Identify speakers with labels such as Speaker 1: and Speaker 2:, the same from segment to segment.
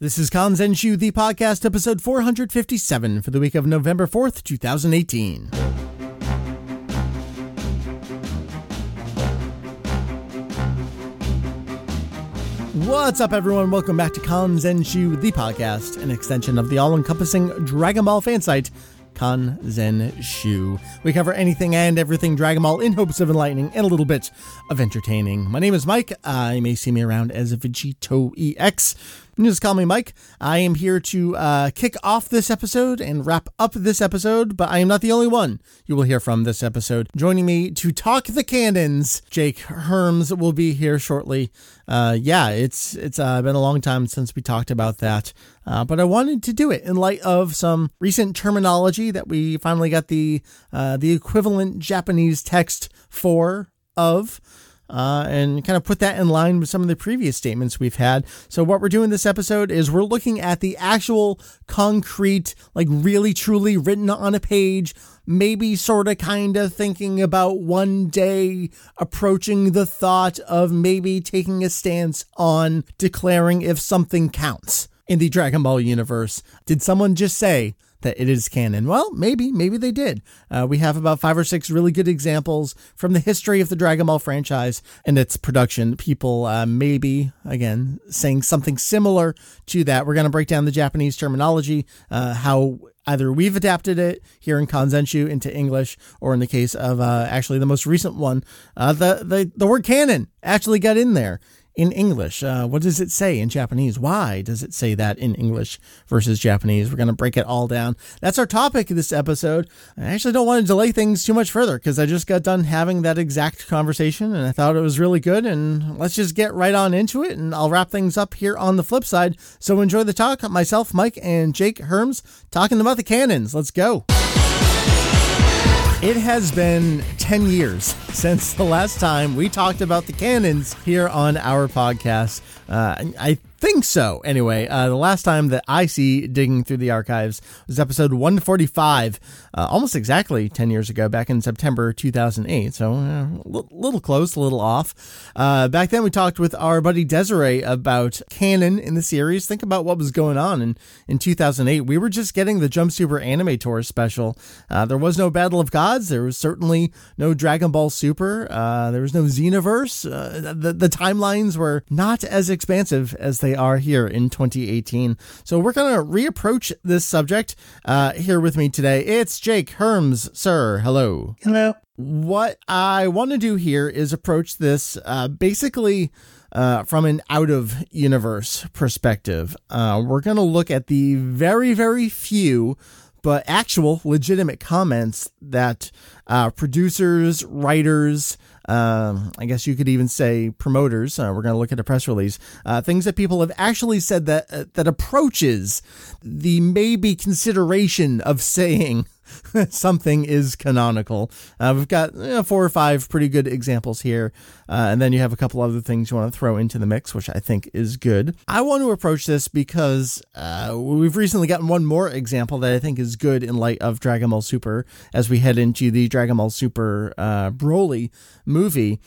Speaker 1: This is Kanzenshuu, the podcast, episode 457 for the week of November 4th, 2018. What's up, everyone? Welcome back to Kanzenshuu, the podcast, an extension of the all encompassing Dragon Ball fan site Kan Zen Shu. We cover anything and everything Dragon Ball in hopes of enlightening and a little bit of entertaining. My name is Mike. Uh, you may see me around as Vegito EX. You just call me Mike. I am here to uh, kick off this episode and wrap up this episode, but I am not the only one you will hear from this episode. Joining me to talk the canons, Jake Herms will be here shortly. Uh, yeah, it's it's uh, been a long time since we talked about that, uh, but I wanted to do it in light of some recent terminology that we finally got the uh, the equivalent Japanese text for of uh, and kind of put that in line with some of the previous statements we've had. So, what we're doing this episode is we're looking at the actual concrete, like really truly written on a page, maybe sort of kind of thinking about one day approaching the thought of maybe taking a stance on declaring if something counts in the Dragon Ball universe. Did someone just say, that it is canon. Well, maybe, maybe they did. Uh, we have about five or six really good examples from the history of the Dragon Ball franchise and its production. People uh, maybe, again, saying something similar to that. We're going to break down the Japanese terminology, uh, how either we've adapted it here in Kanzenshuu into English, or in the case of uh, actually the most recent one, uh, the, the, the word canon actually got in there in English. Uh, what does it say in Japanese? Why does it say that in English versus Japanese? We're going to break it all down. That's our topic of this episode. I actually don't want to delay things too much further because I just got done having that exact conversation and I thought it was really good. And let's just get right on into it and I'll wrap things up here on the flip side. So enjoy the talk. Myself, Mike, and Jake Herms talking about the canons. Let's go. It has been 10 years since the last time we talked about the canons here on our podcast. Uh, I think so. Anyway, uh, the last time that I see digging through the archives was episode 145, uh, almost exactly 10 years ago, back in September 2008. So a uh, little close, a little off. Uh, back then, we talked with our buddy Desiree about canon in the series. Think about what was going on in, in 2008. We were just getting the Jump Super Anime Tour special. Uh, there was no Battle of Gods. There was certainly no Dragon Ball Super. Uh, there was no Xenoverse. the, the timelines were not as expansive as they are here in 2018. So we're going to reapproach this subject uh, here with me today. It's Jake Herms, sir. Hello.
Speaker 2: Hello.
Speaker 1: What I want to do here is approach this uh, basically. Uh, from an out of universe perspective, uh, we're going to look at the very, very few but actual legitimate comments that uh, producers, writers, um, I guess you could even say promoters. Uh, we're going to look at a press release. Uh, things that people have actually said that uh, that approaches the maybe consideration of saying something is canonical. Uh, we've got you know, four or five pretty good examples here, uh, and then you have a couple other things you want to throw into the mix, which I think is good. I want to approach this because uh, we've recently gotten one more example that I think is good in light of Dragon Ball Super as we head into the Dragon Ball Super uh, Broly movie.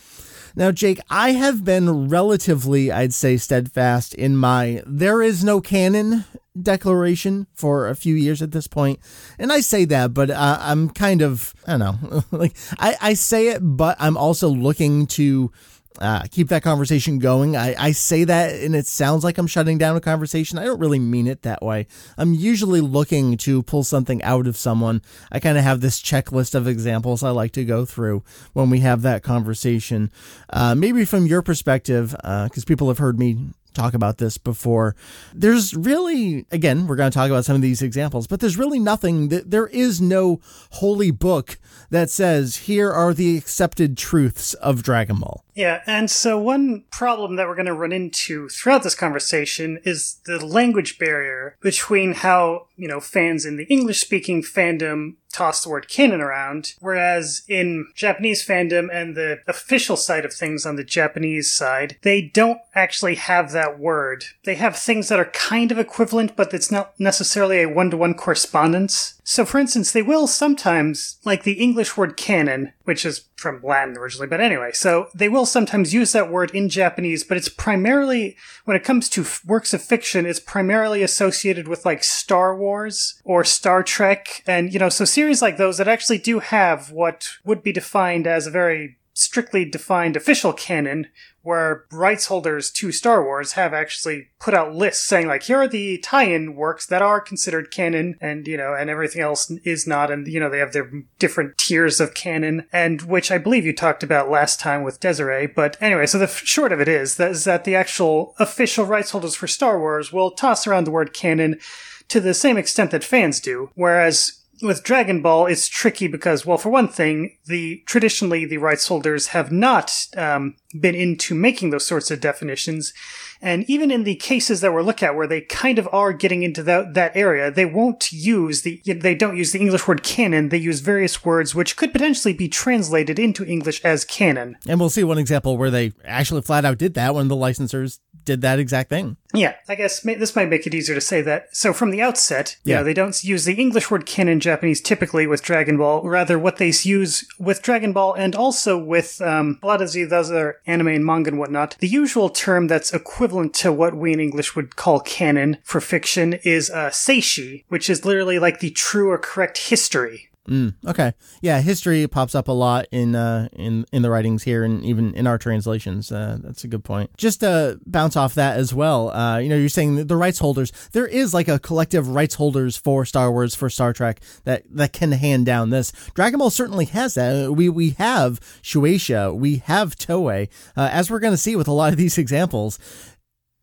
Speaker 1: Now, Jake, I have been relatively, I'd say, steadfast in my there is no canon declaration for a few years at this point. And I say that, but uh, I'm kind of, I don't know, like I, I say it, but I'm also looking to uh, keep that conversation going. I, I say that and it sounds like I'm shutting down a conversation. I don't really mean it that way. I'm usually looking to pull something out of someone. I kind of have this checklist of examples I like to go through when we have that conversation. Uh, maybe from your perspective, because uh, people have heard me talk about this before. There's really, again, we're going to talk about some of these examples, but there's really nothing that there is no holy book that says here are the accepted truths of Dragon Ball.
Speaker 2: Yeah, and so one problem that we're going to run into throughout this conversation is the language barrier between how, you know, fans in the English speaking fandom toss the word canon around, whereas in Japanese fandom and the official side of things on the Japanese side, they don't actually have that word. They have things that are kind of equivalent, but it's not necessarily a one to one correspondence. So, for instance, they will sometimes, like the English word canon, which is from Latin originally, but anyway, so they will sometimes use that word in Japanese, but it's primarily, when it comes to f- works of fiction, it's primarily associated with like Star Wars or Star Trek, and, you know, so series like those that actually do have what would be defined as a very strictly defined official canon where rights holders to Star Wars have actually put out lists saying like here are the tie-in works that are considered canon and you know and everything else is not and you know they have their different tiers of canon and which I believe you talked about last time with Desiree but anyway so the short of it is that is that the actual official rights holders for Star Wars will toss around the word canon to the same extent that fans do whereas with Dragon Ball, it's tricky because, well, for one thing, the traditionally the rights holders have not um, been into making those sorts of definitions, and even in the cases that we're looking at, where they kind of are getting into that that area, they won't use the they don't use the English word canon. They use various words which could potentially be translated into English as canon.
Speaker 1: And we'll see one example where they actually flat out did that when the licensors did that exact thing.
Speaker 2: Yeah, I guess this might make it easier to say that. So from the outset, yeah, you know, they don't use the English word canon in Japanese typically with Dragon Ball. Rather, what they use with Dragon Ball and also with um, a lot of the other anime and manga and whatnot, the usual term that's equivalent to what we in English would call canon for fiction is uh, seishi, which is literally like the true or correct history
Speaker 1: Mm, okay. Yeah, history pops up a lot in uh, in in the writings here, and even in our translations. Uh, that's a good point. Just to bounce off that as well, uh, you know, you're saying the rights holders. There is like a collective rights holders for Star Wars, for Star Trek that that can hand down this. Dragon Ball certainly has that. We we have Shueisha, we have Toei, uh, as we're going to see with a lot of these examples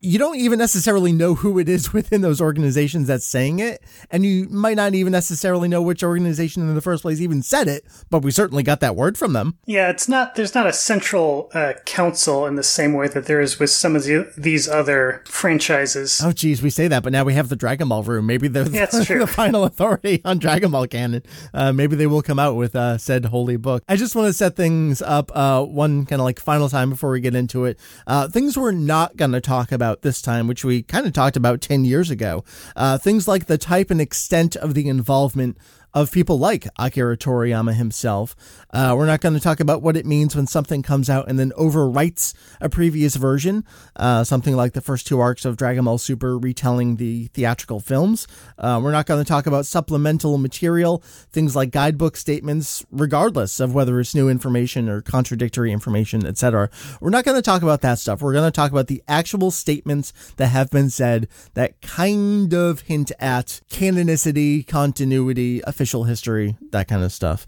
Speaker 1: you don't even necessarily know who it is within those organizations that's saying it. And you might not even necessarily know which organization in the first place even said it, but we certainly got that word from them.
Speaker 2: Yeah, it's not, there's not a central uh, council in the same way that there is with some of the, these other franchises.
Speaker 1: Oh, geez, we say that, but now we have the Dragon Ball room. Maybe they're
Speaker 2: yeah,
Speaker 1: the, the, final authority on Dragon Ball canon. Uh, maybe they will come out with uh, said holy book. I just want to set things up uh, one kind of like final time before we get into it. Uh, things we're not going to talk about about this time, which we kind of talked about 10 years ago. Uh, things like the type and extent of the involvement of people like Akira Toriyama himself. Uh, we're not going to talk about what it means when something comes out and then overwrites a previous version, uh, something like the first two arcs of Dragon Ball Super retelling the theatrical films. Uh, we're not going to talk about supplemental material, things like guidebook statements, regardless of whether it's new information or contradictory information, etc. We're not going to talk about that stuff. We're going to talk about the actual statements that have been said that kind of hint at canonicity, continuity, official history, that kind of stuff.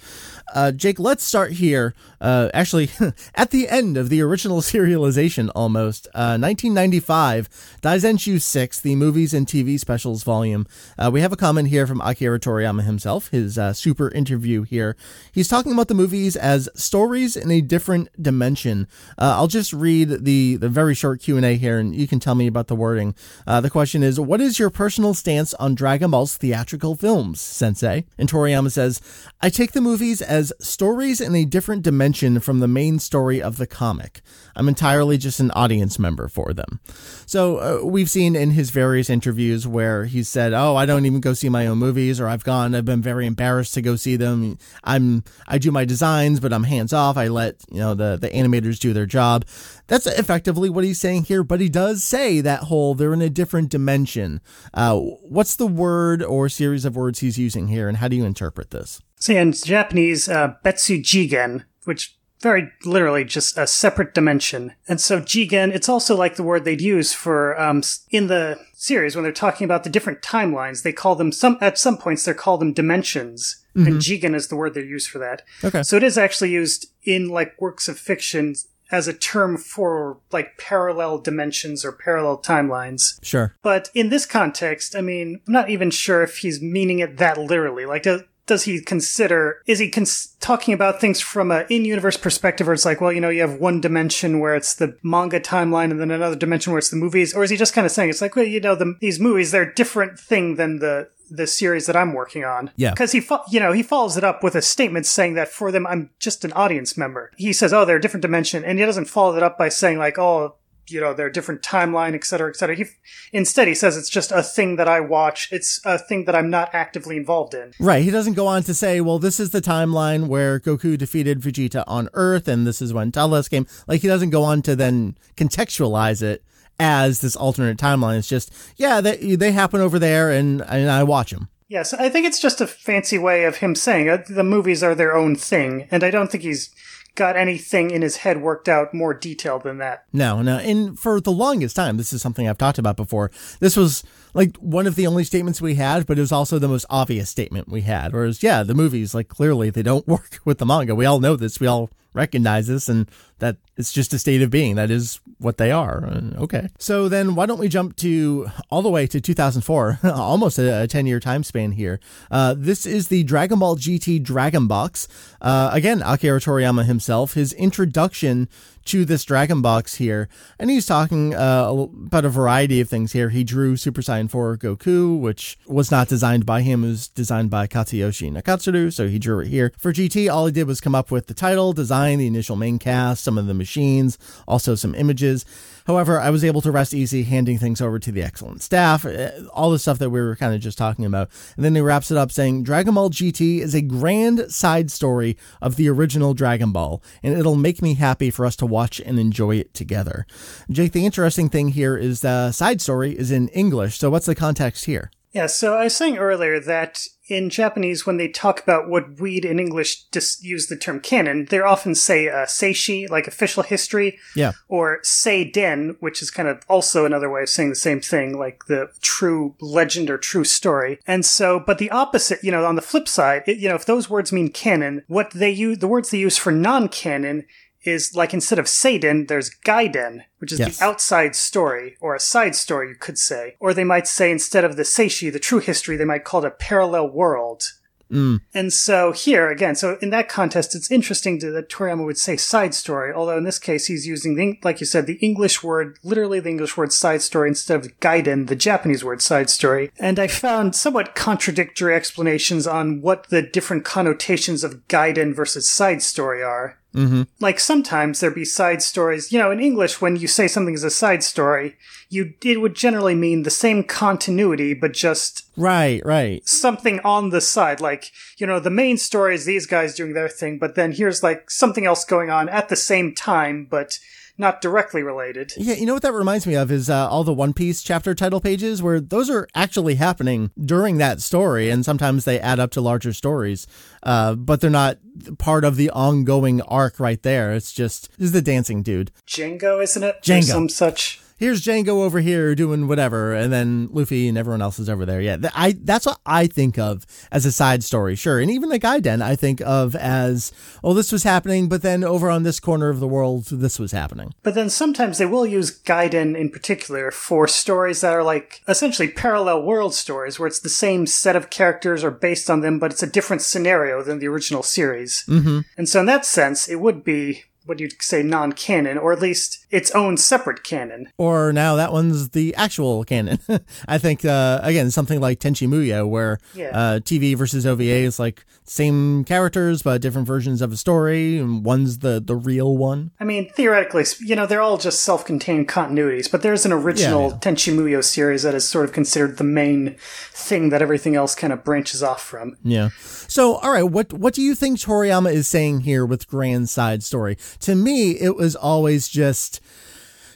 Speaker 1: Uh, Jake, let's start here. Uh, actually, at the end of the original serialization, almost uh, 1995, Daizenshuu 6, the movies and TV specials volume. Uh, we have a comment here from Akira Toriyama himself, his uh, super interview here. He's talking about the movies as stories in a different dimension. Uh, I'll just read the the very short Q and A here, and you can tell me about the wording. the question is, "What is your personal stance on Dragon Ball's theatrical films, Sensei?" And Toriyama says, I take the movies as stories in a different dimension from the main story of the comic. I'm entirely just an audience member for them. So uh, we've seen in his various interviews where he said, "Oh, I don't even go see my own movies, or I've gone. I've been very embarrassed to go see them. I'm I do my designs, but I'm hands off. I let you know the the animators do their job." That's effectively what he's saying here, but he does say that whole they're in a different dimension. Uh, what's the word or series of words he's using here, and how do you interpret this?
Speaker 2: So in Japanese, uh, Betsu Jigen, which very literally just a separate dimension. And so Jigen, it's also like the word they'd use for um, in the series when they're talking about the different timelines. They call them some at some points they're called them dimensions, mm-hmm. and Jigen is the word they use for that.
Speaker 1: Okay.
Speaker 2: So it is actually used in like works of fiction as a term for like parallel dimensions or parallel timelines.
Speaker 1: Sure.
Speaker 2: But in this context, I mean, I'm not even sure if he's meaning it that literally. Like, does he consider is he cons- talking about things from a in-universe perspective where it's like well you know you have one dimension where it's the manga timeline and then another dimension where it's the movies or is he just kind of saying it's like well you know the, these movies they're a different thing than the the series that I'm working on.
Speaker 1: Yeah.
Speaker 2: Because he, fo- you know, he follows it up with a statement saying that for them, I'm just an audience member. He says, oh, they're a different dimension. And he doesn't follow it up by saying like, oh, you know, their different timeline, et cetera, et cetera. He, instead, he says it's just a thing that I watch. It's a thing that I'm not actively involved in.
Speaker 1: Right. He doesn't go on to say, well, this is the timeline where Goku defeated Vegeta on Earth, and this is when Telus came. Like, he doesn't go on to then contextualize it as this alternate timeline. It's just, yeah, they, they happen over there, and, and I watch them.
Speaker 2: Yes, I think it's just a fancy way of him saying uh, the movies are their own thing, and I don't think he's got anything in his head worked out more detailed than that.
Speaker 1: No, no. And for the longest time, this is something I've talked about before. This was like one of the only statements we had, but it was also the most obvious statement we had. Whereas, yeah, the movies, like clearly they don't work with the manga. We all know this. We all recognize this and that it's just a state of being. That is what they are. Okay. So then why don't we jump to all the way to 2004, almost a, 10 year time span here. Uh, this is the Dragon Ball GT Dragon Box. Uh, again, Akira Toriyama himself, his introduction to this Dragon Box here, and he's talking uh, about a variety of things here. He drew Super Saiyan 4 Goku, which was not designed by him, it was designed by Katsuyoshi Nakatsuru, so he drew it here. For GT, all he did was come up with the title, design, the initial main cast, some of the machines, also some images. However, I was able to rest easy handing things over to the excellent staff, eh, all the stuff that we were kind of just talking about. And then he wraps it up saying Dragon Ball GT is a grand side story of the original Dragon Ball, and it'll make me happy for us to watch and enjoy it together. Jake, the interesting thing here is the side story is in English. So what's the context here?
Speaker 2: Yeah, so I was saying earlier that in Japanese, when they talk about what we'd in English just use the term canon, they often say uh, seishi, like official history,
Speaker 1: yeah,
Speaker 2: or seiden, which is kind of also another way of saying the same thing, like the true legend or true story. And so, but the opposite, you know, on the flip side, it, you know, if those words mean canon, what they use, the words they use for non-canon is like instead of Seiden, there's Gaiden, which is yes. the outside story, or a side story, you could say. Or they might say instead of the Seishi, the true history, they might call it a parallel world.
Speaker 1: Mm.
Speaker 2: And so here again, so in that context, it's interesting to, that Toriyama would say side story, although in this case he's using the, like you said, the English word, literally the English word side story instead of gaiden, the Japanese word side story. And I found somewhat contradictory explanations on what the different connotations of gaiden versus side story are.
Speaker 1: Mm-hmm.
Speaker 2: Like sometimes there be side stories. You know, in English, when you say something is a side story, you it would generally mean the same continuity, but just
Speaker 1: right, right,
Speaker 2: something on the side. Like you know, the main story is these guys doing their thing, but then here's like something else going on at the same time, but not directly related.
Speaker 1: Yeah, you know what that reminds me of is uh, all the One Piece chapter title pages, where those are actually happening during that story, and sometimes they add up to larger stories, uh, but they're not part of the ongoing arc right there. It's just this is the dancing dude,
Speaker 2: Jango, isn't it?
Speaker 1: Jango,
Speaker 2: some such
Speaker 1: here's Jango over here doing whatever, and then Luffy and everyone else is over there. Yeah, I that's what I think of as a side story, sure. And even the Gaiden, I think of as, oh, this was happening, but then over on this corner of the world, this was happening.
Speaker 2: But then sometimes they will use Gaiden in particular for stories that are like essentially parallel world stories, where it's the same set of characters or based on them, but it's a different scenario than the original series.
Speaker 1: Mm-hmm.
Speaker 2: And so in that sense, it would be what you'd say non-canon, or at least its own separate canon.
Speaker 1: Or now that one's the actual canon. I think uh, again something like Tenchi Muyo, where
Speaker 2: yeah.
Speaker 1: uh, TV versus OVA is like same characters but different versions of a story, and one's the the real one.
Speaker 2: I mean, theoretically, you know, they're all just self-contained continuities, but there's an original yeah, yeah. Tenchi Muyo series that is sort of considered the main thing that everything else kind of branches off from.
Speaker 1: Yeah. So, all right, what what do you think Toriyama is saying here with Grand Side Story? To me, it was always just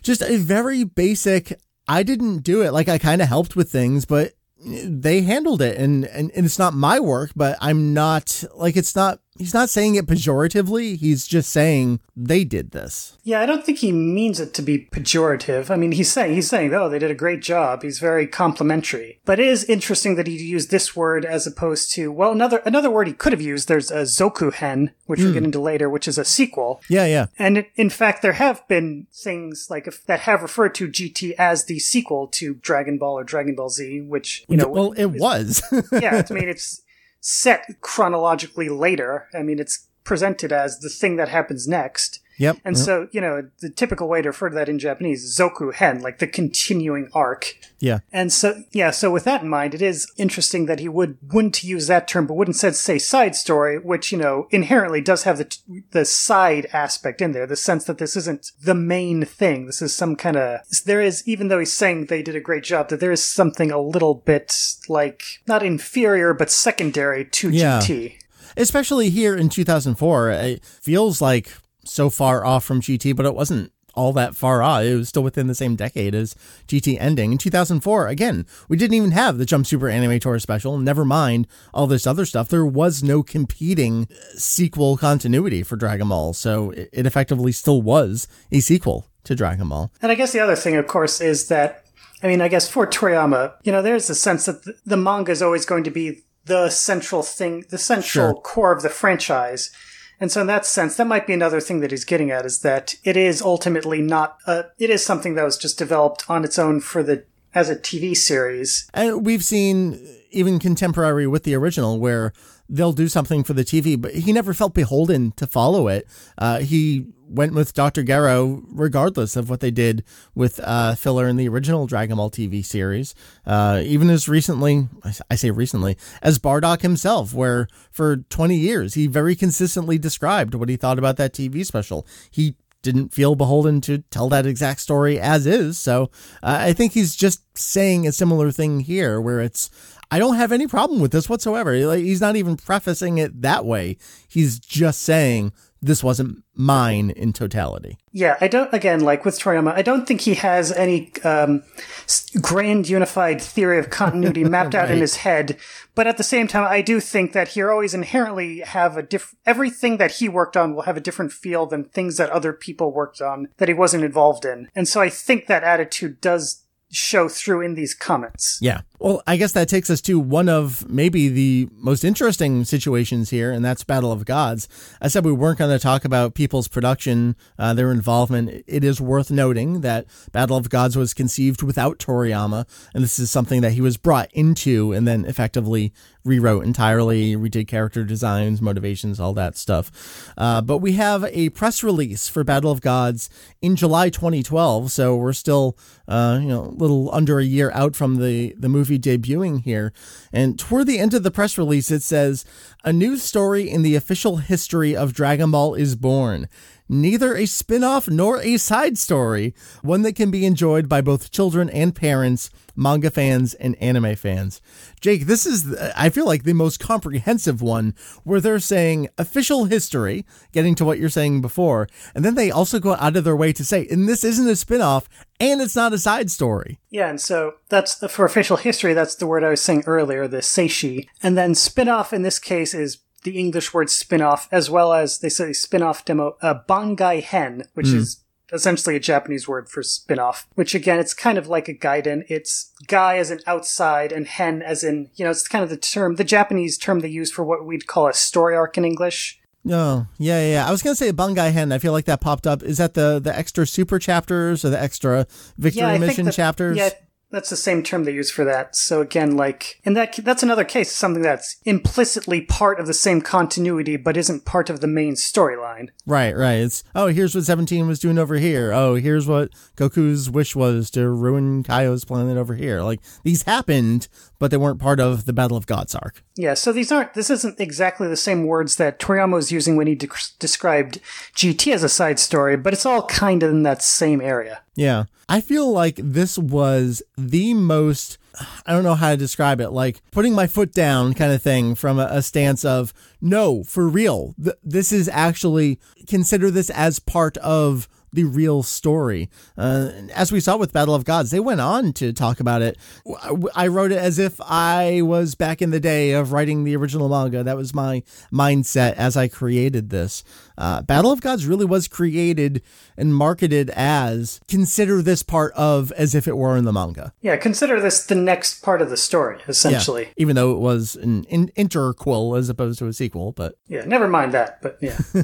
Speaker 1: just a very basic I didn't do it. Like I kind of helped with things, but they handled it and, and, and it's not my work, but I'm not like it's not he's not saying it pejoratively. He's just saying they did this.
Speaker 2: Yeah, I don't think he means it to be pejorative. I mean, he's saying he's saying, "Oh, they did a great job." He's very complimentary. But it is interesting that he used this word as opposed to well, another another word he could have used. There's a Zokuhen, which mm. we'll get hmm. into later, which is a sequel.
Speaker 1: Yeah, yeah.
Speaker 2: And in fact, there have been things like if, that have referred to GT as the sequel to Dragon Ball or Dragon Ball Z, which you know,
Speaker 1: well, it was.
Speaker 2: yeah, I mean, it's set chronologically later. I mean, it's presented as the thing that happens next.
Speaker 1: Yep.
Speaker 2: And
Speaker 1: yep.
Speaker 2: so, you know, the typical way to refer to that in Japanese is Zoku Hen, like the continuing arc.
Speaker 1: Yeah.
Speaker 2: And so, yeah, so with that in mind, it is interesting that he would, wouldn't use that term, but would instead say side story, which, you know, inherently does have the, the side aspect in there, the sense that this isn't the main thing. This is some kind of, there is, even though he's saying they did a great job, that there is something a little bit like, not inferior, but secondary to
Speaker 1: Yeah.
Speaker 2: GT.
Speaker 1: especially here in 2004 it feels like so far off from gt but it wasn't all that far off. It was still within the same decade as gt ending. In 2004 again we didn't even have the jump super anime tour special. Never mind all this other stuff. There was no competing sequel continuity for dragon ball so it effectively still was a sequel to dragon ball.
Speaker 2: And I guess the other thing, of course, is that, I mean, I guess for Toriyama, you know, there's a sense that the, the manga is always going to be the central thing, the central
Speaker 1: Sure.
Speaker 2: core of the franchise. And so in that sense, that might be another thing that he's getting at is that it is ultimately not, uh, it is something that was just developed on its own for the, as a TV series.
Speaker 1: And we've seen even contemporary with the original where they'll do something for the TV, but he never felt beholden to follow it. Uh, he went with Dr. Gero regardless of what they did with uh, filler in the original Dragon Ball TV series. Uh, even as recently, I say recently, as Bardock himself, where for 20 years he very consistently described what he thought about that TV special. He didn't feel beholden to tell that exact story as is. So uh, I think he's just saying a similar thing here, where it's I don't have any problem with this whatsoever. Like, He's not even prefacing it that way. He's just saying this wasn't mine in totality.
Speaker 2: Yeah, I don't. Again, like with Toriyama, I don't think he has any um, grand unified theory of continuity mapped out in his head. But at the same time, I do think that he always inherently have a diff. Everything that he worked on will have a different feel than things that other people worked on that he wasn't involved in. And so I think that attitude does show through in these comments.
Speaker 1: Yeah. Well, I guess that takes us to one of maybe the most interesting situations here, and that's Battle of Gods. I said we weren't going to talk about people's production, uh, their involvement. It is worth noting that Battle of Gods was conceived without Toriyama, and this is something that he was brought into and then effectively rewrote entirely, redid character designs, motivations, all that stuff. Uh, but we have a press release for Battle of Gods in July 2012, so we're still, uh, you know, a little under a year out from the the movie debuting here. And toward the end of the press release, it says, "A new story in the official history of Dragon Ball is born." Neither a spin off nor a side story, one that can be enjoyed by both children and parents, manga fans, and anime fans. Jake, this is, I feel like, the most comprehensive one where they're saying official history, getting to what you're saying before, and then they also go out of their way to say, and this isn't a spin off and it's not a side story.
Speaker 2: Yeah, and so that's for official history. That's the word I was saying earlier, the seishi. And then spin-off in this case is the English word spin-off, as well as they say spin-off demo, uh, bangai hen, which is essentially a Japanese word for spin-off. Which again, it's kind of like a gaiden. It's guy as in outside, and hen as in you know, it's kind of the term, the Japanese term they use for what we'd call a story arc in English.
Speaker 1: Oh, yeah, yeah, yeah. I was gonna say Bangai Hen. I feel like that popped up. Is that the the extra super chapters or the extra victory
Speaker 2: think
Speaker 1: mission
Speaker 2: that-
Speaker 1: chapters?
Speaker 2: Yeah, that's the same term they use for that. So again, like, and that that's another case something that's implicitly part of the same continuity, but isn't part of the main storyline.
Speaker 1: Right, right. It's oh, here's what Seventeen was doing over here. Oh, here's what Goku's wish was to ruin Kaio's planet over here. Like these happened, but they weren't part of the Battle of Gods arc.
Speaker 2: Yeah, so these aren't. This isn't exactly the same words that Toriyama was using when he de- described GT as a side story, but it's all kind of in that same area.
Speaker 1: Yeah. I feel like this was the most, I don't know how to describe it, like putting my foot down kind of thing from a, a stance of, no, for real. Th- this is actually, consider this as part of the real story. Uh, as we saw with Battle of Gods, they went on to talk about it. I wrote it as if I was back in the day of writing the original manga. That was my mindset as I created this. Uh, Battle of Gods really was created and marketed as consider this part of as if it were in the manga.
Speaker 2: Yeah, consider this the next part of the story, essentially.
Speaker 1: Yeah, Even though it was an in- interquel as opposed to a sequel, but
Speaker 2: Yeah, never mind that, but yeah.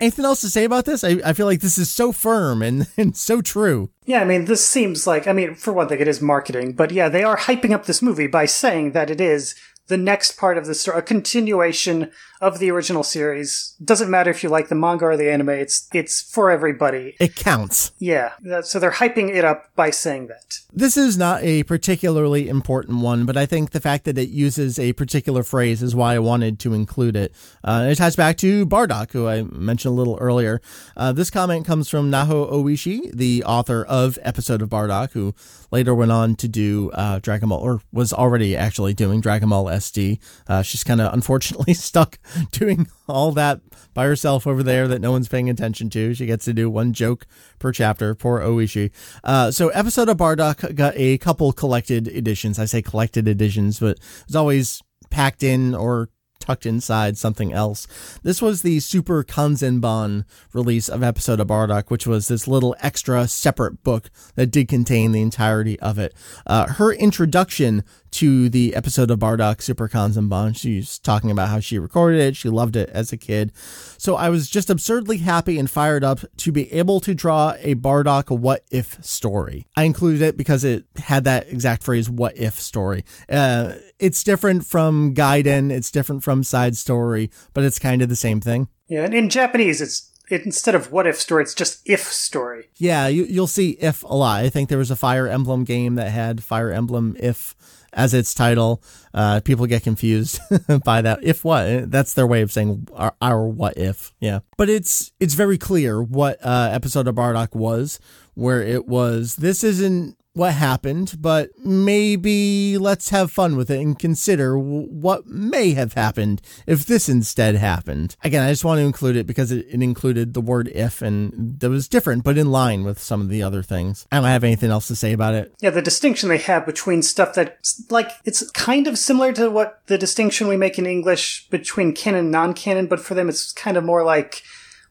Speaker 1: anything else to say about this? I, I feel like this is so firm and, and so true.
Speaker 2: Yeah, I mean, this seems like, I mean, for one thing, it is marketing, but yeah, they are hyping up this movie by saying that it is the next part of the story, a continuation of the original series. Doesn't matter if you like the manga or the anime. It's it's for everybody.
Speaker 1: It counts.
Speaker 2: Yeah. So they're hyping it up by saying that.
Speaker 1: This is not a particularly important one, but I think the fact that it uses a particular phrase is why I wanted to include it. Uh, it ties back to Bardock, who I mentioned a little earlier. Uh, this comment comes from Naho Oishi, the author of Episode of Bardock, who later went on to do uh, Dragon Ball, or was already actually doing Dragon Ball SD. Uh, she's kind of unfortunately stuck doing all that by herself over there that no one's paying attention to. She gets to do one joke per chapter. Poor Oishi. Uh, so, episode of Bardock got a couple collected editions. I say collected editions, but it's always packed in or tucked inside something else. This was the Super Kanzenban release of episode of Bardock, which was this little extra separate book that did contain the entirety of it. Uh, her introduction to the episode of Bardock Super Kanzenban. She's talking about how she recorded it. She loved it as a kid. So I was just absurdly happy and fired up to be able to draw a Bardock what if story. I included it because it had that exact phrase, what if story. Uh, it's different from Gaiden, it's different from Side Story, but it's kind of the same thing.
Speaker 2: Yeah, and in Japanese, it's it, instead of what if story, it's just if story.
Speaker 1: Yeah, you, you'll see if a lot. I think there was a Fire Emblem game that had Fire Emblem if as its title. Uh, people get confused by that. If what? That's their way of saying our, our, what if. Yeah. But it's it's very clear what uh, episode of Bardock was, where it was this isn't what happened, but maybe let's have fun with it and consider what may have happened if this instead happened. Again, I just want to include it because it, it, included the word if and that was different, but in line with some of the other things. I don't have anything else to say about it.
Speaker 2: Yeah, the distinction they have between stuff that, like, it's kind of similar to what the distinction we make in English between canon and non canon, but for them it's kind of more like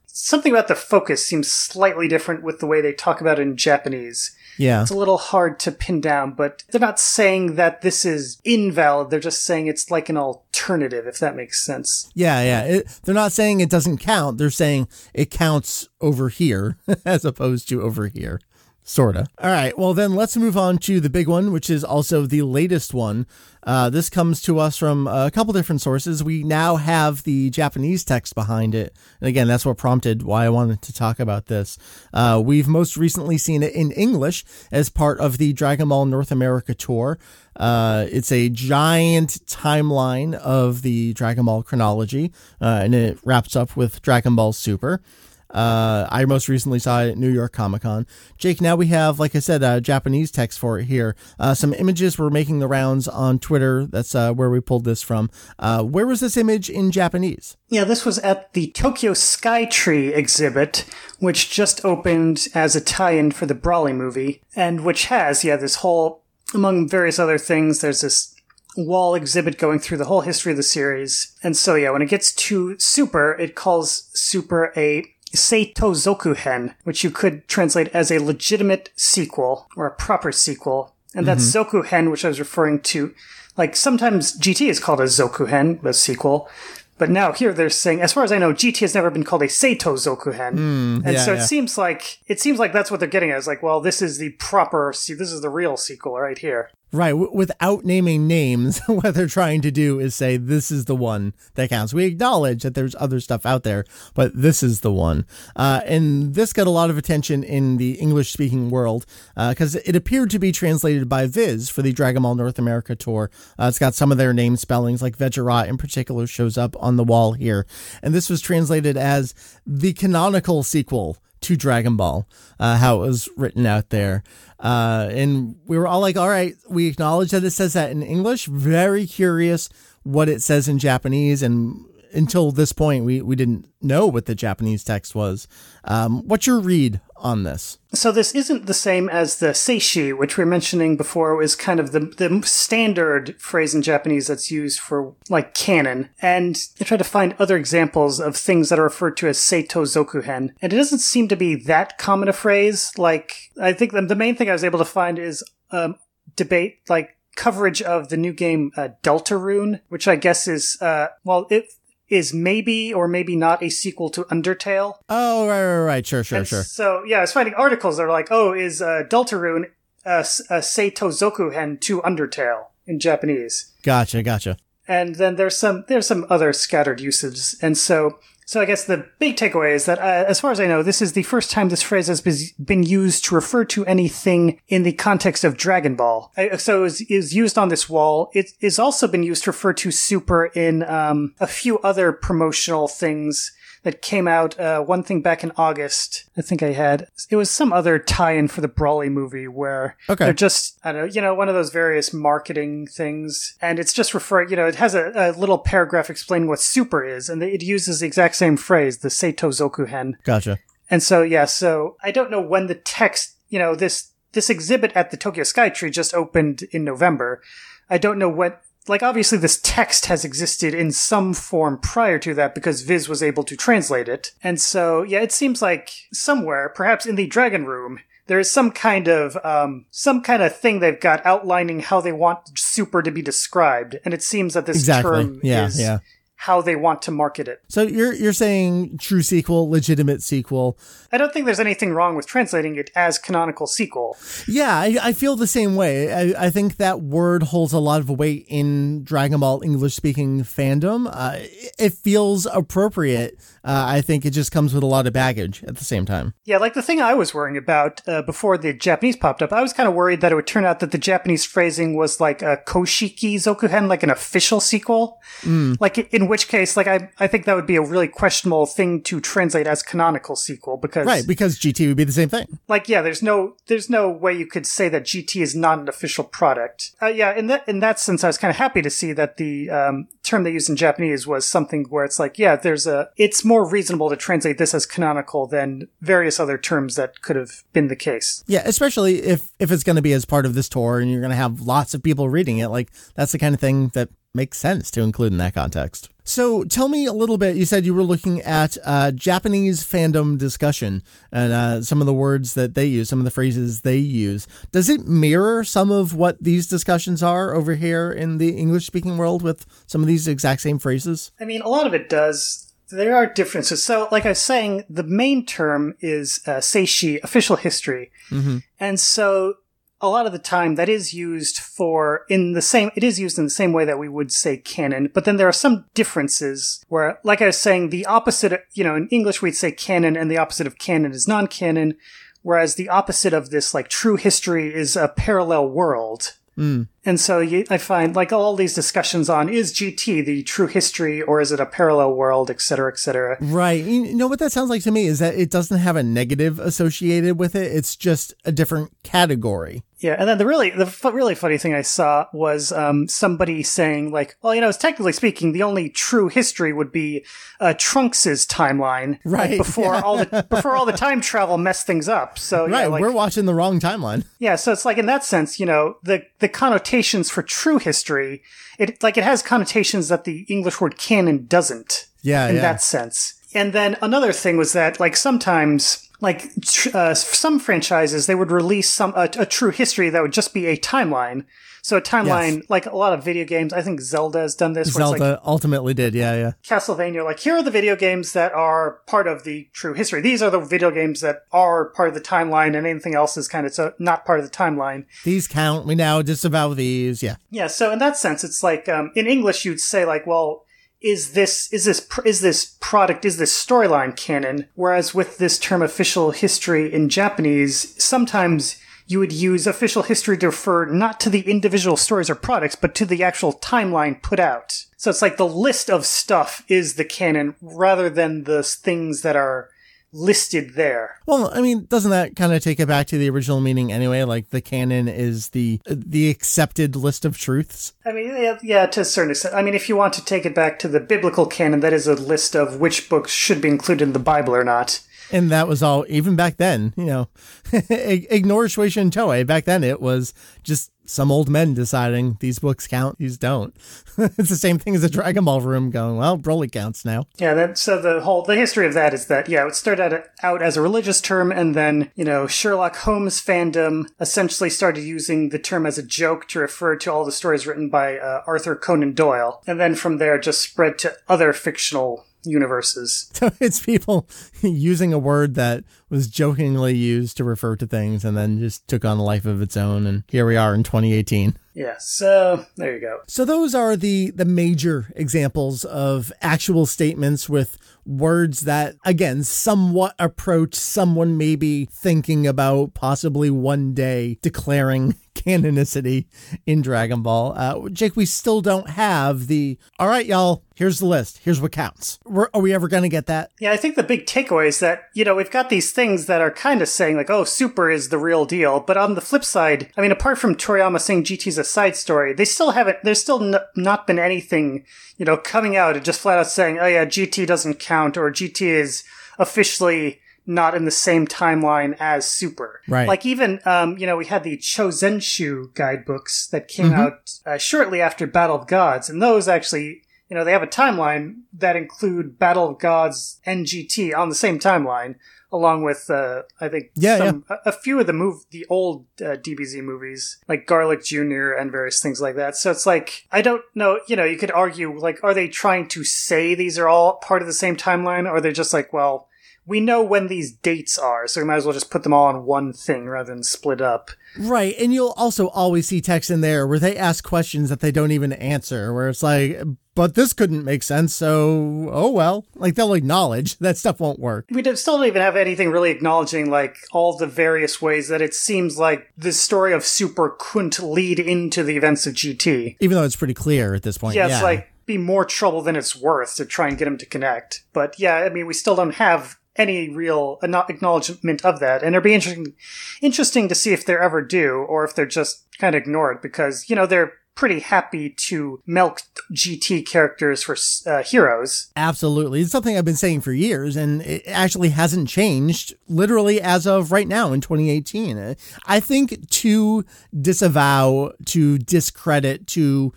Speaker 2: something about the focus seems slightly different with the way they talk about it in Japanese.
Speaker 1: Yeah.
Speaker 2: It's a little hard to pin down, but they're not saying that this is invalid. They're just saying it's like an alternative, if that makes sense.
Speaker 1: Yeah, yeah. It, they're not saying it doesn't count. They're saying it counts over here as opposed to over here. Sorta. All right. Well, then let's move on to the big one, which is also the latest one. Uh, this comes to us from a couple different sources. We now have the Japanese text behind it. And again, that's what prompted why I wanted to talk about this. Uh, we've most recently seen it in English as part of the Dragon Ball North America tour. Uh, it's a giant timeline of the Dragon Ball chronology, uh, and it wraps up with Dragon Ball Super. Uh, I most recently saw it at New York Comic Con. Jake, now we have, like I said, a Japanese text for it here. Uh, some images were making the rounds on Twitter. That's uh, where we pulled this from. Uh, where was this image in Japanese?
Speaker 2: Yeah, this was at the Tokyo Skytree exhibit, which just opened as a tie-in for the Broly movie, and which has, yeah, this whole, among various other things, there's this wall exhibit going through the whole history of the series. And so, yeah, when it gets to Super, it calls Super a Seito Zokuhen, which you could translate as a legitimate sequel or a proper sequel. And that's mm-hmm. Zokuhen, which I was referring to. Like sometimes GT is called a Zokuhen, a sequel. But now here they're saying, as far as I know, GT has never been called a Seito Zokuhen,
Speaker 1: mm,
Speaker 2: and
Speaker 1: yeah,
Speaker 2: so
Speaker 1: yeah.
Speaker 2: it seems like it seems like that's what they're getting at. It's like, well, this is the proper, see, this is the real sequel right here.
Speaker 1: Right, without naming names, what they're trying to do is say this is the one that counts. We acknowledge that there's other stuff out there, but this is the one. Uh, and this got a lot of attention in the English speaking world because uh, it appeared to be translated by Viz for the Dragon Ball North America tour. Uh, it's got some of their name spellings, like Vegerot in particular shows up on the wall here. And this was translated as the canonical sequel to Dragon Ball, uh, how it was written out there. Uh, and we were all like, all right, we acknowledge that it says that in English. Very curious what it says in Japanese. And until this point, we, we didn't know what the Japanese text was. Um, what's your read on this?
Speaker 2: So this isn't the same as the seishi, which we were mentioning before, was kind of the, the standard phrase in Japanese that's used for like canon. And I tried to find other examples of things that are referred to as seito zokuhen. And it doesn't seem to be that common a phrase. Like, I think the, the main thing I was able to find is um, debate, like coverage of the new game uh, Deltarune, which I guess is uh, well, it is maybe or maybe not a sequel to Undertale.
Speaker 1: Oh, right, right, right. Sure, sure,
Speaker 2: And
Speaker 1: sure.
Speaker 2: So yeah, I was finding articles that are like, oh, is uh, Deltarune uh, s- uh, Seito Zokuhen to Undertale in Japanese?
Speaker 1: Gotcha, gotcha.
Speaker 2: and then there's some there's some other scattered usages, and so so I guess the big takeaway is that, uh, as far as I know, this is the first time this phrase has been used to refer to anything in the context of Dragon Ball. so it was, it was, used on this wall. It is also been used to refer to Super in um, a few other promotional things that came out. Uh, one thing back in August, I think I had. It was some other tie-in for the Broly movie where
Speaker 1: okay.
Speaker 2: they're just, I don't know, you know, one of those various marketing things, and it's just referring. You know, it has a, a little paragraph explaining what super is, and it uses the exact same phrase, the Seito Zokuhen.
Speaker 1: Gotcha.
Speaker 2: And so, yeah, so I don't know when the text, you know, this this exhibit at the Tokyo Skytree just opened in November. I don't know what like obviously this text has existed in some form prior to that because Viz was able to translate it. And so, yeah, it seems like somewhere, perhaps in the Dragon Room, there is some kind of um, some kind of thing they've got outlining how they want super to be described, and it seems that this
Speaker 1: exactly.
Speaker 2: term
Speaker 1: yeah,
Speaker 2: is
Speaker 1: yeah
Speaker 2: how they want to market it.
Speaker 1: So you're you're saying true sequel, legitimate sequel.
Speaker 2: I don't think there's anything wrong with translating it as canonical sequel.
Speaker 1: Yeah, I, I feel the same way. I, I think that word holds a lot of weight in Dragon Ball English speaking fandom. Uh, it feels appropriate. Uh, I think it just comes with a lot of baggage at the same time.
Speaker 2: Yeah, like the thing I was worrying about uh, before the Japanese popped up, I was kind of worried that it would turn out that the Japanese phrasing was like a Koshiki Zokuhen, like an official sequel.
Speaker 1: Mm.
Speaker 2: Like in which case, like I, I think that would be a really questionable thing to translate as canonical sequel because
Speaker 1: right because GT would be the same thing.
Speaker 2: Like yeah, there's no there's no way you could say that GT is not an official product. Uh, yeah, in that in that sense, I was kind of happy to see that the um, term they used in Japanese was something where it's like yeah, there's a it's more reasonable to translate this as canonical than various other terms that could have been the case.
Speaker 1: Yeah, especially if if it's going to be as part of this tour and you're going to have lots of people reading it, like that's the kind of thing that makes sense to include in that context. So tell me a little bit. You said you were looking at uh, Japanese fandom discussion and uh, some of the words that they use, some of the phrases they use. Does it mirror some of what these discussions are over here in the English speaking world with some of these exact same phrases?
Speaker 2: I mean, a lot of it does. There are differences. So, like I was saying, the main term is uh, seishi, official history.
Speaker 1: Mm-hmm.
Speaker 2: And so a lot of the time that is used for in the same it is used in the same way that we would say canon but then there are some differences where like i was saying the opposite you know in english we'd say canon and the opposite of canon is non-canon whereas the opposite of this like true history is a parallel world
Speaker 1: Mm.
Speaker 2: And so you, I find like all these discussions on is GT the true history or is it a parallel world, et cetera, et cetera.
Speaker 1: Right. You know what that sounds like to me is that it doesn't have a negative associated with it. It's just a different category.
Speaker 2: Yeah, and then the really the f- really funny thing I saw was um, somebody saying like, well, you know, technically speaking, the only true history would be uh, Trunks's timeline,
Speaker 1: right?
Speaker 2: Like, before
Speaker 1: yeah.
Speaker 2: all the before all the time travel messed things up. So
Speaker 1: right,
Speaker 2: yeah, like,
Speaker 1: we're watching the wrong timeline.
Speaker 2: Yeah, so it's like in that sense, you know, the the connotations for true history, it like it has connotations that the English word canon doesn't.
Speaker 1: Yeah,
Speaker 2: in
Speaker 1: yeah.
Speaker 2: that sense. And then another thing was that like sometimes like uh, some franchises they would release some a, a, true history that would just be a timeline. So a timeline yes. like a lot of video games i think zelda has done this
Speaker 1: zelda
Speaker 2: like,
Speaker 1: ultimately did yeah yeah.
Speaker 2: Castlevania like here are the video games that are part of the true history. These are the video games that are part of the timeline and anything else is kind of so not part of the timeline.
Speaker 1: These count. We now disavow these yeah.
Speaker 2: Yeah so in that sense it's like um, in english you'd say like well is this is this is this product is this storyline canon? Whereas with this term official history in japanese sometimes you would use official history to refer not to the individual stories or products but to the actual timeline put out. So it's like the list of stuff is the canon rather than the things that are listed there.
Speaker 1: Well, I mean, doesn't that kind of take it back to the original meaning anyway? Like the canon is the the accepted list of truths.
Speaker 2: I mean, yeah, yeah, to a certain extent. I mean, if you want to take it back to the biblical canon, that is a list of which books should be included in the Bible or not.
Speaker 1: And that was all, even back then, you know, ignore Shueisha and Toei. Back then, it was just some old men deciding these books count, these don't. it's the same thing as a Dragon Ball room going, well, Broly counts now.
Speaker 2: Yeah, that, so the whole, the history of that is that, yeah, it started out, out as a religious term, and then, you know, Sherlock Holmes fandom essentially started using the term as a joke to refer to all the stories written by uh, Arthur Conan Doyle. And then from there, just spread to other fictional universes.
Speaker 1: So it's people using a word that was jokingly used to refer to things and then just took on a life of its own. And here we are in 2018.
Speaker 2: Yeah, so there you go.
Speaker 1: So those are the the major examples of actual statements with words that again somewhat approach someone maybe thinking about possibly one day declaring canonicity in Dragon Ball. Uh, Jake, we still don't have the. All right, y'all. Here's the list. Here's what counts. We're, are we ever going to get that?
Speaker 2: Yeah, I think the big takeaway is that, you know, we've got these things that are kind of saying, like, oh, Super is the real deal. But on the flip side, I mean, apart from Toriyama saying GT's a side story, they still haven't, there's still n- not been anything, you know, coming out and just flat out saying, oh, yeah, GT doesn't count or GT is officially not in the same timeline as Super.
Speaker 1: Right.
Speaker 2: Like even, um, you know, we had the Chozenshu guidebooks that came
Speaker 1: Mhm.
Speaker 2: out uh, shortly after Battle of Gods, and those actually, you know, they have a timeline that include Battle of Gods NGT on the same timeline, along with, uh, I think,
Speaker 1: Yeah,
Speaker 2: some, A, a few of the move, the old uh, DBZ movies, like Garlic Jr. and various things like that. So it's like, I don't know, you know, you could argue, like, are they trying to say these are all part of the same timeline, or are they just like, well, we know when these dates are, so we might as well just put them all on one thing rather than split up.
Speaker 1: Right. And you'll also always see text in there where they ask questions that they don't even answer, where it's like, but this couldn't make sense. So, oh well. Like they'll acknowledge that stuff won't work.
Speaker 2: We still don't even have anything really acknowledging like all the various ways that it seems like the story of Super couldn't lead into the events of GT.
Speaker 1: Even though it's pretty clear at this point.
Speaker 2: Yeah,
Speaker 1: Yeah.
Speaker 2: it's like be more trouble than it's worth to try and get them to connect. But yeah, I mean, we still don't have any real acknowledgement of that, and it'd be interesting, interesting to see if they ever do, or if they're just kind of ignore it because you know they're pretty happy to milk GT characters for uh, heroes.
Speaker 1: Absolutely. It's something I've been saying for years, and it actually hasn't changed literally as of right now in 2018. Uh, I think to disavow, to discredit, to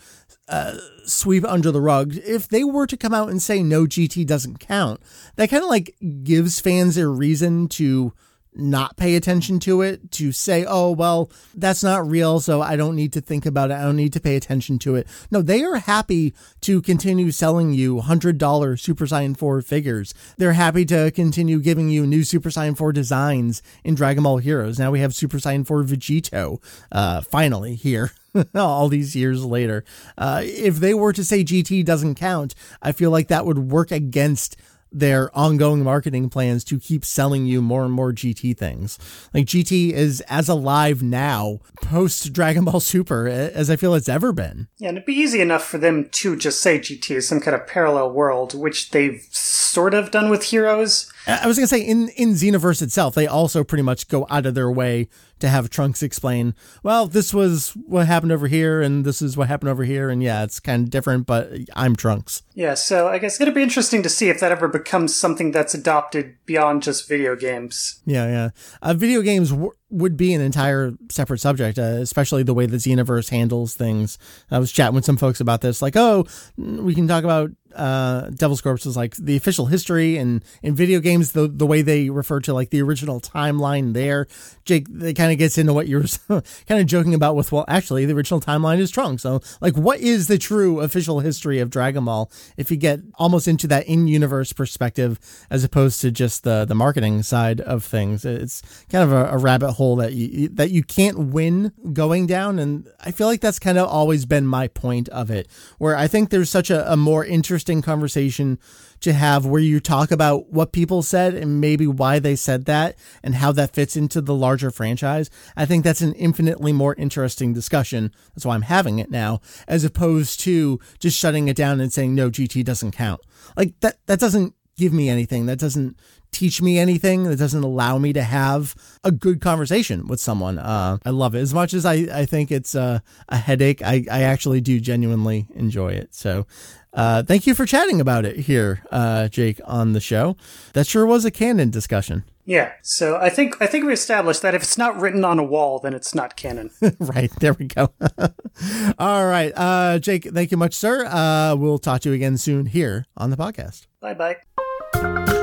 Speaker 1: uh, sweep under the rug, if they were to come out and say no, GT doesn't count, that kind of like gives fans a reason to not pay attention to it to say, oh, well, that's not real, so I don't need to think about it. I don't need to pay attention to it. No, they are happy to continue selling you $100 Super Saiyan 4 figures. They're happy to continue giving you new Super Saiyan 4 designs in Dragon Ball Heroes. Now we have Super Saiyan 4 Vegito, uh, finally here. all these years later. Uh, if they were to say GT doesn't count, I feel like that would work against their ongoing marketing plans to keep selling you more and more GT things. Like GT is as alive now post Dragon Ball Super as I feel it's ever been.
Speaker 2: Yeah, and it'd be easy enough for them to just say GT is some kind of parallel world, which they've sort of done with Heroes.
Speaker 1: I was gonna say in in Xenoverse itself, they also pretty much go out of their way to have Trunks explain, well, this was what happened over here, and this is what happened over here, and yeah, it's kind of different, but I'm Trunks.
Speaker 2: Yeah, so I guess it'll be interesting to see if that ever becomes something that's adopted beyond just video games.
Speaker 1: Yeah, yeah. Uh, video games w- would be an entire separate subject, uh, especially the way the Xenoverse handles things. I was chatting with some folks about this, like, oh, we can talk about uh, Devil's Corpse is like the official history and in video games, the the way they refer to like the original timeline there. Jake, it kind of gets into what you're kind of joking about with, well, actually, the original timeline is Trunks. So, like, what is the true official history of Dragon Ball if you get almost into that in universe perspective as opposed to just the, the marketing side of things? It's kind of a, a rabbit hole that you, that you can't win going down. And I feel like that's kind of always been my point of it, where I think there's such a, a more interesting conversation to have where you talk about what people said and maybe why they said that and how that fits into the larger franchise. I think that's an infinitely more interesting discussion. That's why I'm having it now, as opposed to just shutting it down and saying, no, GT doesn't count. Like that, that doesn't give me anything. That doesn't teach me anything. That doesn't allow me to have a good conversation with someone. Uh, I love it as much as I, I think it's uh, a headache. I, I actually do genuinely enjoy it. So, uh, thank you for chatting about it here, uh, Jake, on the show. That sure was a canon discussion.
Speaker 2: Yeah, so I think I think we established that if it's not written on a wall, then it's not canon.
Speaker 1: right there we go. All right, uh, Jake, thank you much, sir. Uh, we'll talk to you again soon here on the podcast.
Speaker 2: bye bye.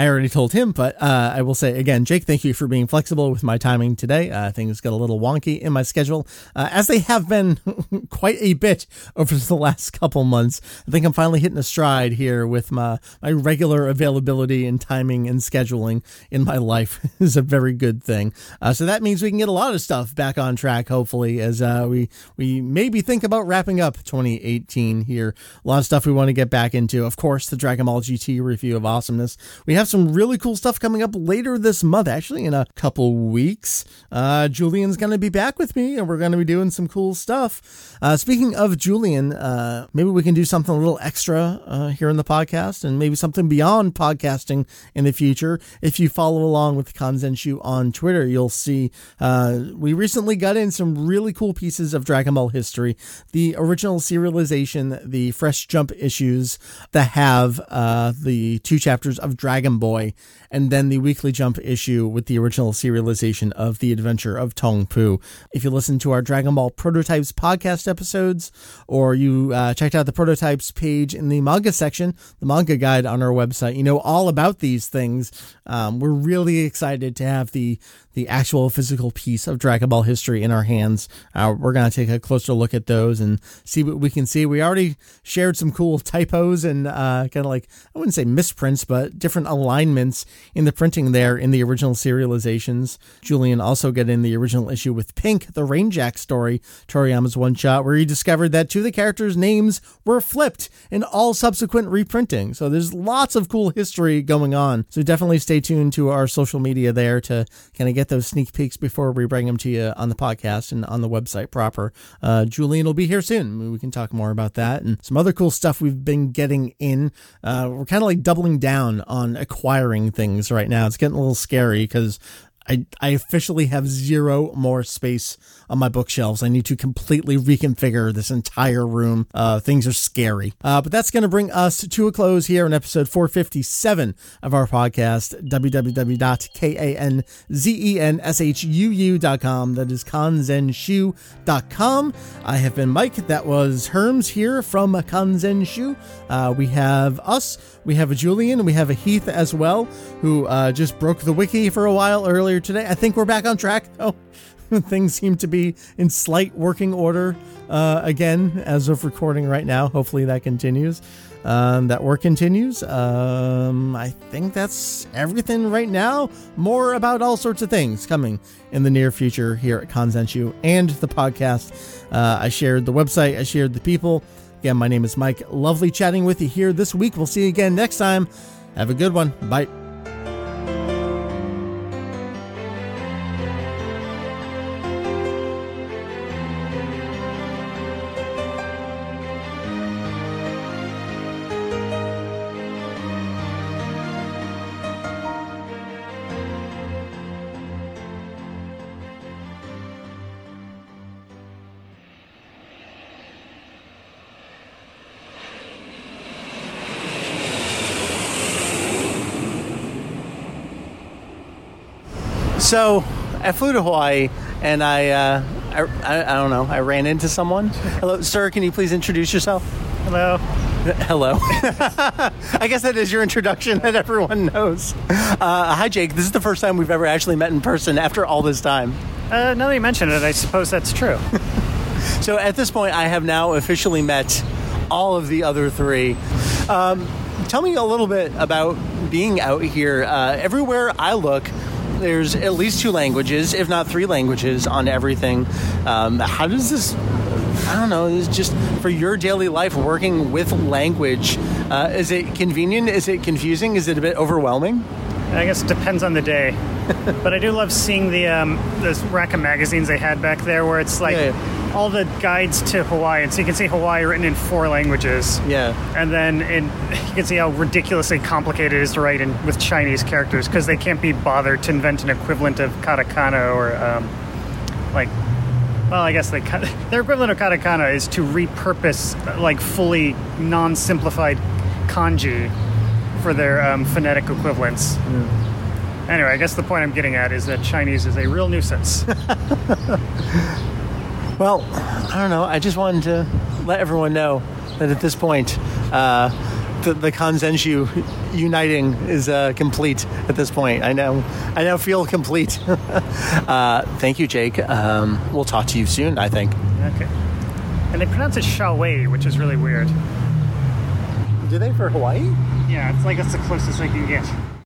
Speaker 1: I already told him, but uh, I will say again, Jake, thank you for being flexible with my timing today. Uh, things got a little wonky in my schedule, uh, as they have been quite a bit over the last couple months. I think I'm finally hitting a stride here with my, my regular availability and timing and scheduling in my life is a very good thing. Uh, so that means we can get a lot of stuff back on track, hopefully, as uh, we, we maybe think about wrapping up 2018 here. A lot of stuff we want to get back into. Of course, the Dragon Ball GT review of awesomeness. We have some really cool stuff coming up later this month, actually, in a couple weeks. Uh, Julian's going to be back with me, and we're going to be doing some cool stuff. Uh, speaking of Julian, uh, maybe we can do something a little extra uh, here in the podcast, and maybe something beyond podcasting in the future. If you follow along with Kanzenshuu on Twitter, you'll see uh, we recently got in some really cool pieces of Dragon Ball history. The original serialization, the fresh jump issues that have uh, the two chapters of Dragon Boy, and then the weekly jump issue with the original serialization of The Adventure of Tong Pu. If you listen to our Dragon Ball Prototypes podcast episodes, or you uh, checked out the prototypes page in the manga section, the manga guide on our website, you know all about these things. Um, we're really excited to have the the actual physical piece of Dragon Ball history in our hands. Uh, we're going to take a closer look at those and see what we can see. We already shared some cool typos and uh, kind of like, I wouldn't say misprints, but different alignments in the printing there in the original serializations. Julian also got in the original issue with Pink, the Rainjack story, Toriyama's one shot, where he discovered that two of the characters' names were flipped in all subsequent reprinting. So there's lots of cool history going on. So definitely stay tuned to our social media there to kind of get those sneak peeks before we bring them to you on the podcast and on the website proper. Uh, Julian will be here soon. We can talk more about that and some other cool stuff we've been getting in. Uh, we're kind of like doubling down on acquiring things right now. It's getting a little scary because I, I officially have zero more space on my bookshelves. I need to completely reconfigure this entire room. Uh, things are scary. Uh, but that's going to bring us to a close here in episode 457 of our podcast, www.kanzenshuu.com. That is kanzenshuu.com. I have been Mike. That was Herms here from Kanzenshuu. Uh, we have us. We have a Julian. We have a Heath as well, who uh, just broke the wiki for a while earlier today. I think we're back on track. though. things seem to be in slight working order uh, again as of recording right now. Hopefully that continues. Um, that work continues. Um, I think that's everything right now. More about all sorts of things coming in the near future here at Kanzenshuu and the podcast. Uh, I shared the website, I shared the people. Again, my name is Mike. Lovely chatting with you here this week. We'll see you again next time. Have a good one. Bye. So I flew to Hawaii and I, uh, I, I, I, don't know, I ran into someone. Hello, sir, can you please introduce yourself?
Speaker 2: Hello.
Speaker 1: Hello. I guess that is your introduction that everyone knows. Uh, hi, Jake. This is the first time we've ever actually met in person after all this time.
Speaker 2: Uh, now that you mention it, I suppose that's true.
Speaker 1: so at this point, I have now officially met all of the other three. Um, tell me a little bit about being out here. Uh, everywhere I look, there's at least two languages, if not three languages, on everything. Um, how does this? I don't know. It's just for your daily life working with language. Uh, is it convenient? Is it confusing? Is it a bit overwhelming?
Speaker 2: I guess it depends on the day. but I do love seeing the um, this rack of magazines they had back there, where it's like. Yeah, yeah all the guides to Hawaii, and So you can see Hawaii written in four languages.
Speaker 1: Yeah.
Speaker 2: And then in, you can see how ridiculously complicated it is to write in with Chinese characters because they can't be bothered to invent an equivalent of katakana or um, like. Well, I guess they, their equivalent of katakana is to repurpose like fully non-simplified kanji for their um, phonetic equivalents. Mm. Anyway, I guess the point I'm getting at is that Chinese is a real nuisance.
Speaker 1: Well, I don't know. I just wanted to let everyone know that at this point, uh, the, the Kanzenshuu uniting is uh, complete at this point. I know, I now feel complete. uh, thank you, Jake. Um, we'll talk to you soon. I think.
Speaker 2: Okay. And they pronounce it Shaway, which is really weird.
Speaker 1: Do they for Hawaii?
Speaker 2: Yeah, it's like that's the closest we can get.